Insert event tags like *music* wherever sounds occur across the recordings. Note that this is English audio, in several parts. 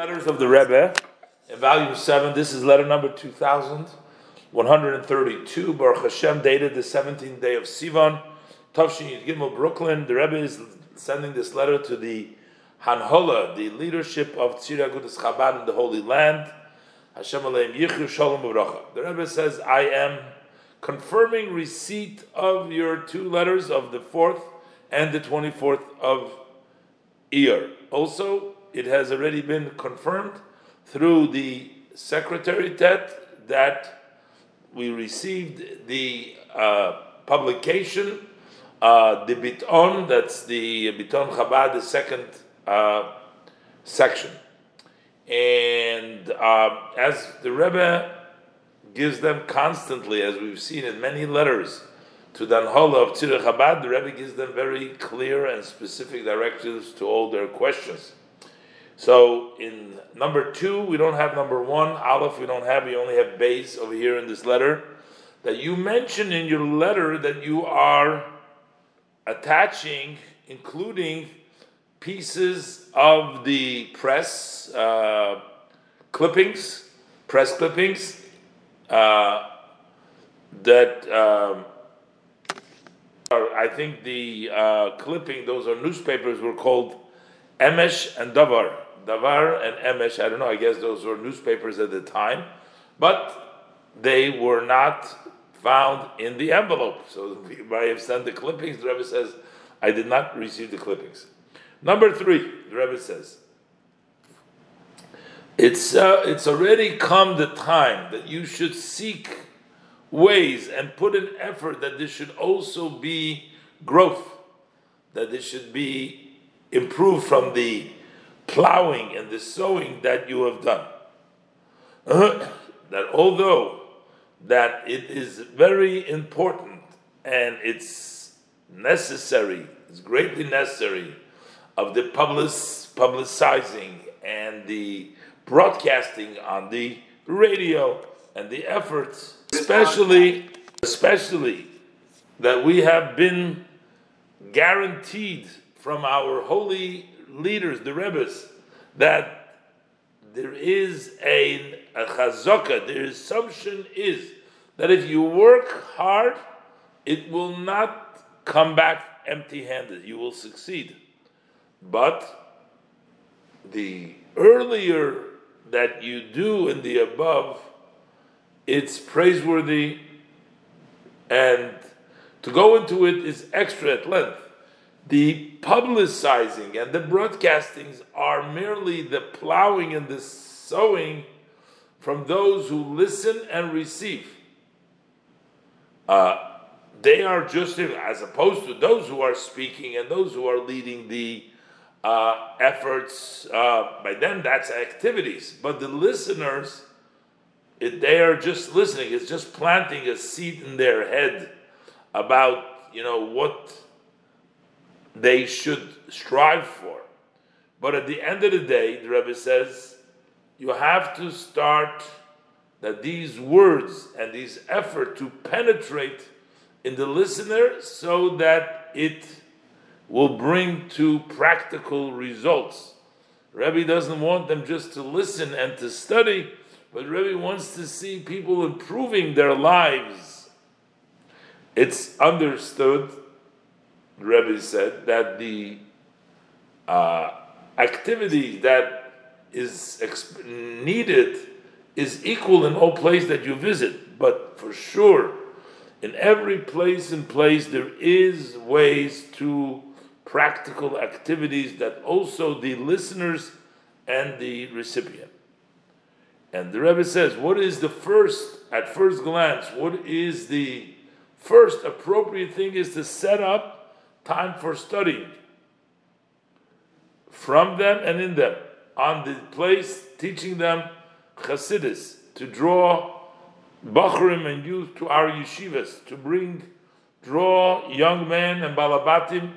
Letters of the Rebbe in volume 7. This is letter number 2132. Baruch Hashem, dated the 17th day of Sivan, Tavshin Gimel, Brooklyn. The Rebbe is sending this letter to the Hanhola, the leadership of Tzir Agudas Chabad in the Holy Land. Hashem Aleim Yichu Shalom Uvracha. The Rebbe says, I am confirming receipt of your two letters of the 4th and the 24th of Iyar. Also, it has already been confirmed through the secretary tet that we received the uh, publication, uh, the Biton, that's the Biton Chabad, the second uh, section. And uh, as the Rebbe gives them constantly, as we've seen in many letters to the Anhola of Tzir Chabad, the Rebbe gives them very clear and specific directives to all their questions. So in number two, we don't have number one. Aleph, we don't have. We only have Beis over here in this letter. That you mention in your letter that you are attaching, including pieces of the press uh, clippings, press clippings uh, that. Um, are, I think the uh, clipping; those are newspapers. Were called Emesh and Davar. Davar and Emesh, I don't know, I guess those were newspapers at the time, but they were not found in the envelope. So *laughs* I have sent the clippings. The Rebbe says, I did not receive the clippings. Number three, the Rebbe says, it's, uh, it's already come the time that you should seek ways and put an effort that this should also be growth, that this should be improved from the plowing and the sowing that you have done. *clears throat* that although that it is very important and it's necessary, it's greatly necessary of the public, publicizing and the broadcasting on the radio and the efforts, especially especially that we have been guaranteed from our holy leaders, the Rebbes, that there is a, a chazaka, the assumption is that if you work hard, it will not come back empty handed. You will succeed. But the earlier that you do in the above, it's praiseworthy, and to go into it is extra at length the publicizing and the broadcastings are merely the plowing and the sowing from those who listen and receive. Uh, they are just as opposed to those who are speaking and those who are leading the uh, efforts. Uh, by them, that's activities. But the listeners, it, they are just listening. It's just planting a seed in their head about you know what they should strive for. But at the end of the day, the Rebbe says, you have to start that these words and these effort to penetrate in the listener so that it will bring to practical results. Rebbe doesn't want them just to listen and to study, but Rebbe wants to see people improving their lives. It's understood the Rebbe said that the uh, activity that is exp- needed is equal in all places that you visit, but for sure, in every place and place there is ways to practical activities that also the listeners and the recipient. And the Rebbe says, what is the first, at first glance, what is the first appropriate thing is to set up time for studying from them and in them, on the place teaching them Chassidus, to draw Bachrim and youth to our yeshivas, to bring, draw young men and Balabatim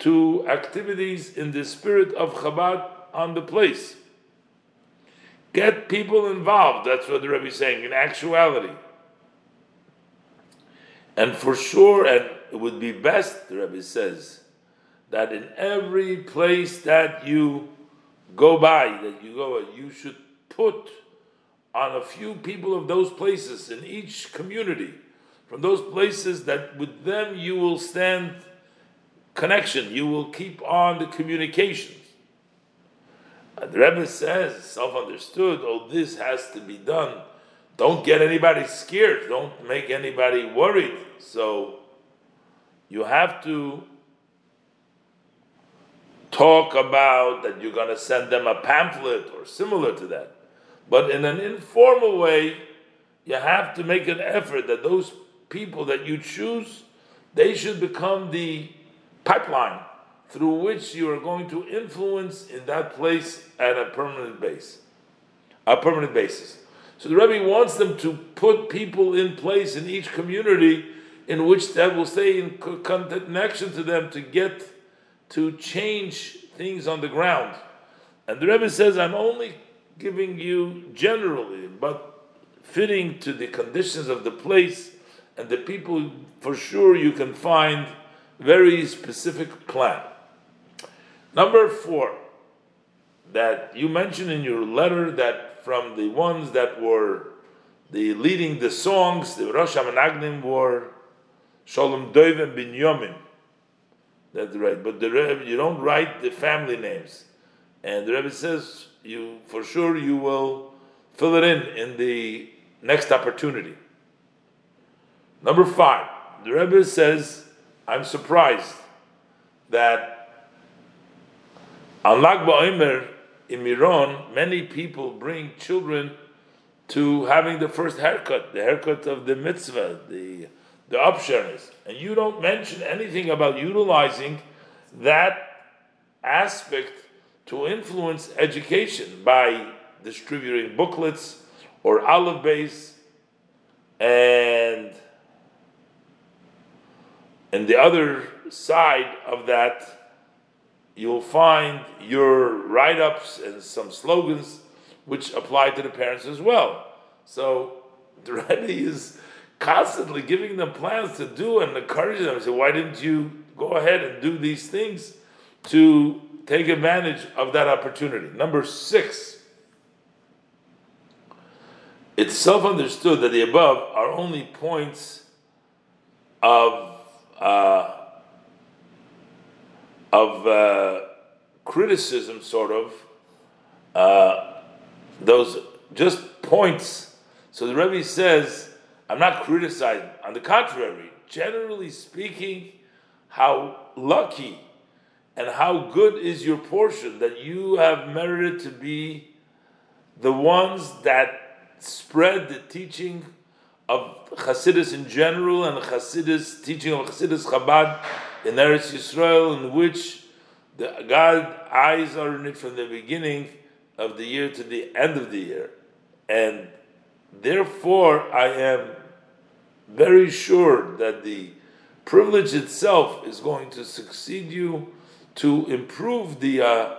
to activities in the spirit of Chabad on the place. Get people involved, that's what the Rebbe is saying, in actuality. And for sure, and it would be best, the Rebbe says, that in every place that you go by, that you go, you should put on a few people of those places in each community, from those places that with them you will stand connection, you will keep on the communications. And the Rebbe says, self understood, oh, this has to be done. Don't get anybody scared, don't make anybody worried. So you have to talk about that you're going to send them a pamphlet or similar to that. But in an informal way, you have to make an effort that those people that you choose, they should become the pipeline through which you are going to influence in that place at a permanent base, a permanent basis. So the Rebbe wants them to put people in place in each community in which that will stay in connection to them to get to change things on the ground. And the Rebbe says, I'm only giving you generally, but fitting to the conditions of the place and the people, for sure you can find very specific plan. Number four, that you mentioned in your letter that from the ones that were the leading the songs, the Rosh Hamanagnim were Shalom Dov and Binyamin. That's right. But the Rebbe, you don't write the family names. And the Rebbe says you for sure you will fill it in in the next opportunity. Number five, the Rebbe says, I'm surprised that on Lag BaOmer in Miron, many people bring children to having the first haircut, the haircut of the mitzvah, the the upsharers, and you don't mention anything about utilizing that aspect to influence education by distributing booklets or Aleph Beis and and the other side of that you'll find your write-ups and some slogans which apply to the parents as well. So *laughs* the Rebbe is constantly giving them plans to do and encouraging them. Say, why didn't you go ahead and do these things to take advantage of that opportunity? Number six, it's self understood that the above are only points of uh, of uh, criticism, sort of. Uh, those just points. So the Rebbe says I'm not criticizing. On the contrary, generally speaking, how lucky and how good is your portion that you have merited to be the ones that spread the teaching of Hasidus in general and Hasidus teaching of Hasidus Chabad in Eretz Yisrael, in which the God eyes are in it from the beginning of the year to the end of the year, and therefore I am very sure that the privilege itself is going to succeed you to improve the uh,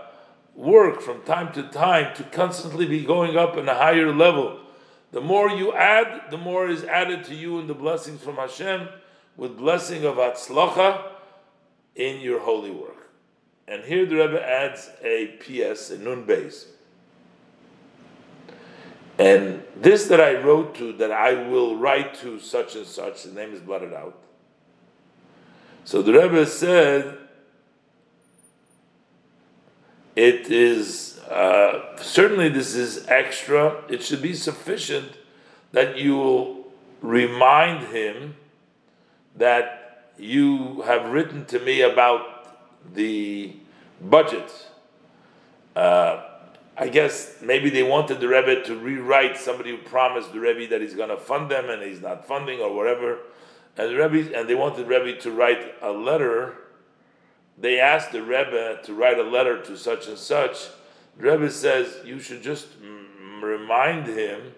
work from time to time to constantly be going up in a higher level. The more you add, the more is added to you in the blessings from Hashem, with blessing of atzlocha in your holy work. And here the Rebbe adds a PS, a nun beis. And this that I wrote to, that I will write to such and such, the name is blotted out. So the Rebbe said, it is uh, certainly this is extra. It should be sufficient that you will remind him that you have written to me about the budget. Uh, I guess maybe they wanted the Rebbe to rewrite somebody who promised the Rebbe that he's going to fund them and he's not funding or whatever. And the Rebbe, and they wanted the Rebbe to write a letter. They asked the Rebbe to write a letter to such and such. The Rebbe says you should just m- remind him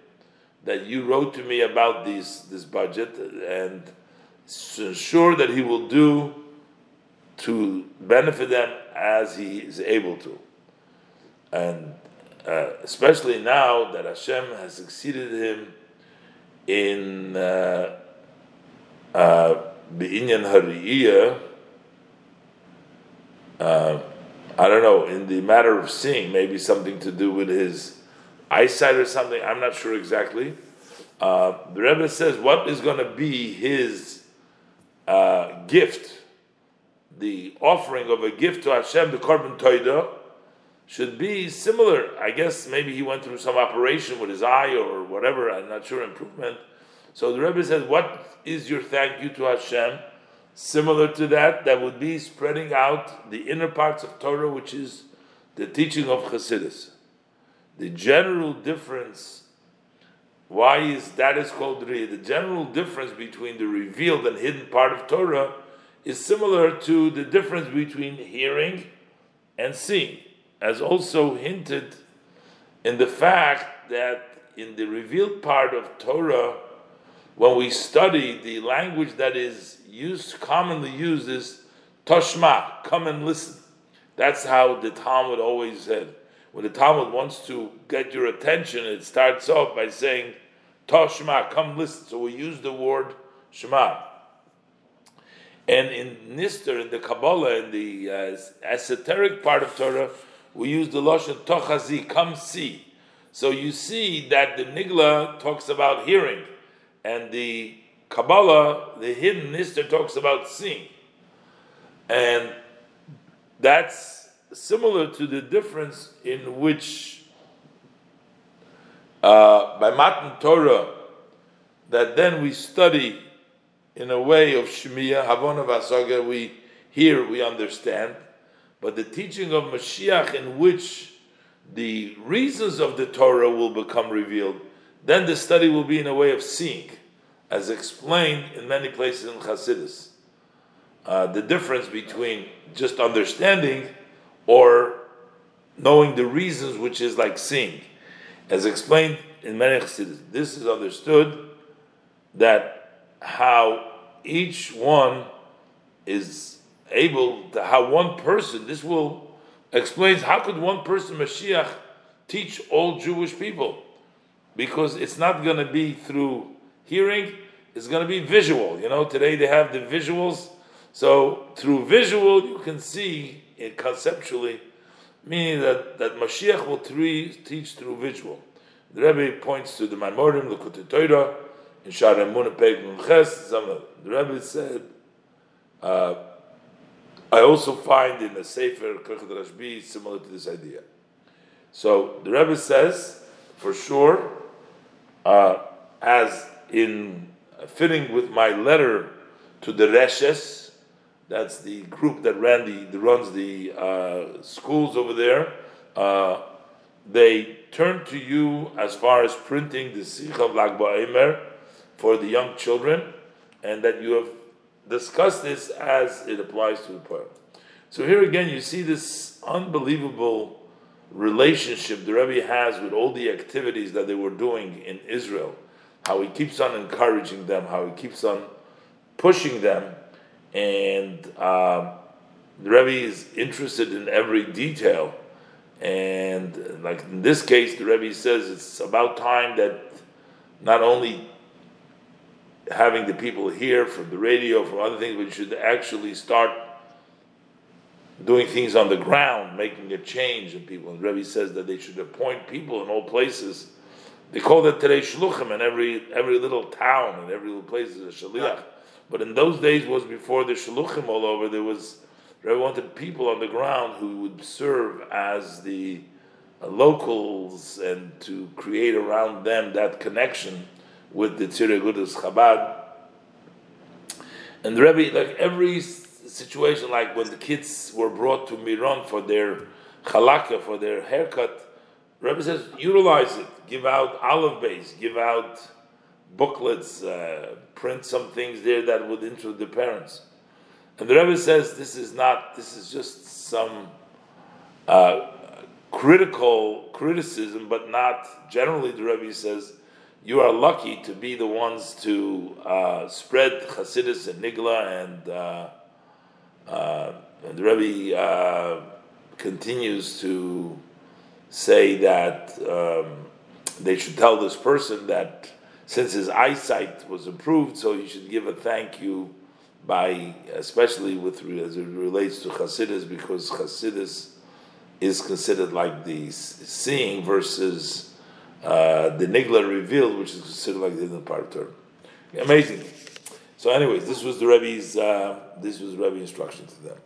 that you wrote to me about these this budget and ensure that he will do to benefit them as he is able to. And uh, especially now that Hashem has succeeded him in uh, uh, Be'inyan Hariyah, uh, I don't know, in the matter of seeing, maybe something to do with his eyesight or something. I'm not sure exactly. Uh, the Rebbe says, what is going to be his uh, gift? The offering of a gift to Hashem, the Korban Toida, should be similar. I guess maybe he went through some operation with his eye or whatever, I'm not sure, improvement. So the Rebbe says, What is your thank you to Hashem? Similar to that, that would be spreading out the inner parts of Torah, which is the teaching of Chassidus. The general difference, why is that is called Ri? The general difference between the revealed and hidden part of Torah is similar to the difference between hearing and seeing, as also hinted in the fact that in the revealed part of Torah, when we study the language that is used, commonly used is Toshma, come and listen. That's how the Talmud always said. When the Talmud wants to get your attention, it starts off by saying, Toshma, come listen. So we use the word Shema. And in Nister, in the Kabbalah, in the uh, esoteric part of Torah, we use the Lashon Tochazi, come see. So you see that the Nigla talks about hearing, and the Kabbalah, the hidden Nister talks about seeing. And that's similar to the difference in which uh, by Matan Torah, that then we study in a way of Shemiya, Havana Vasaga, we hear, we understand, but the teaching of Mashiach in which the reasons of the Torah will become revealed, then the study will be in a way of seeing as explained in many places in Chassidus. Uh, the difference between just understanding or knowing the reasons, which is like seeing, as explained in many Chassidus. This is understood that how each one is able to, how one person, this will explains how could one person, Mashiach, teach all Jewish people? Because it's not going to be through hearing It's going to be visual. You know, today they have the visuals. So through visual, you can see it conceptually, meaning that, that Mashiach will teach through visual. The Rebbe points to the Maimorim, the Torah, in Shar Emunah Ches. The Rebbe said, uh, I also find in the Sefer Kirchat Rashbi similar to this idea. So the Rebbe says, for sure, uh, as in fitting with my letter to the Reshes, that's the group that ran the, that runs the uh, schools over there. Uh, they turn to you as far as printing the Sikh of Lag BaOmer for the young children, and that you have discussed this as it applies to the poem. So here again, you see this unbelievable relationship the Rebbe has with all the activities that they were doing in Israel how he keeps on encouraging them, how he keeps on pushing them, and um, the Rebbe is interested in every detail. And like in this case, the Rebbe says it's about time that not only having the people hear from the radio, from other things, but you should actually start doing things on the ground, making a change in people. And Rebbe says that they should appoint people in all places they call that today shluchim, and every every little town and every little place is a shaliach. But in those days was before the shluchim all over. There was Rebbe wanted people on the ground who would serve as the uh, locals and to create around them that connection with the Tzirei Agudas Chabad. And the Rebbe, like every situation, like when the kids were brought to Miron for their chalaka, for their haircut, Rebbe says, utilize it. Give out Aleph Beis. Give out booklets. Uh, print some things there that would interest the parents. And the Rebbe says this is not. This is just some uh, critical criticism, but not generally. The Rebbe says you are lucky to be the ones to uh, spread Hasidus and Nigla, and, uh, uh, and the Rebbe uh, continues to say that um, they should tell this person that since his eyesight was improved, so he should give a thank you by, especially with as it relates to Chasidus, because Chasidus is considered like the seeing versus uh, the nigla revealed, which is considered like the part Torah. Amazing. So, anyways, this was the Rebbe's. Uh, this was Rebbe's instruction to them.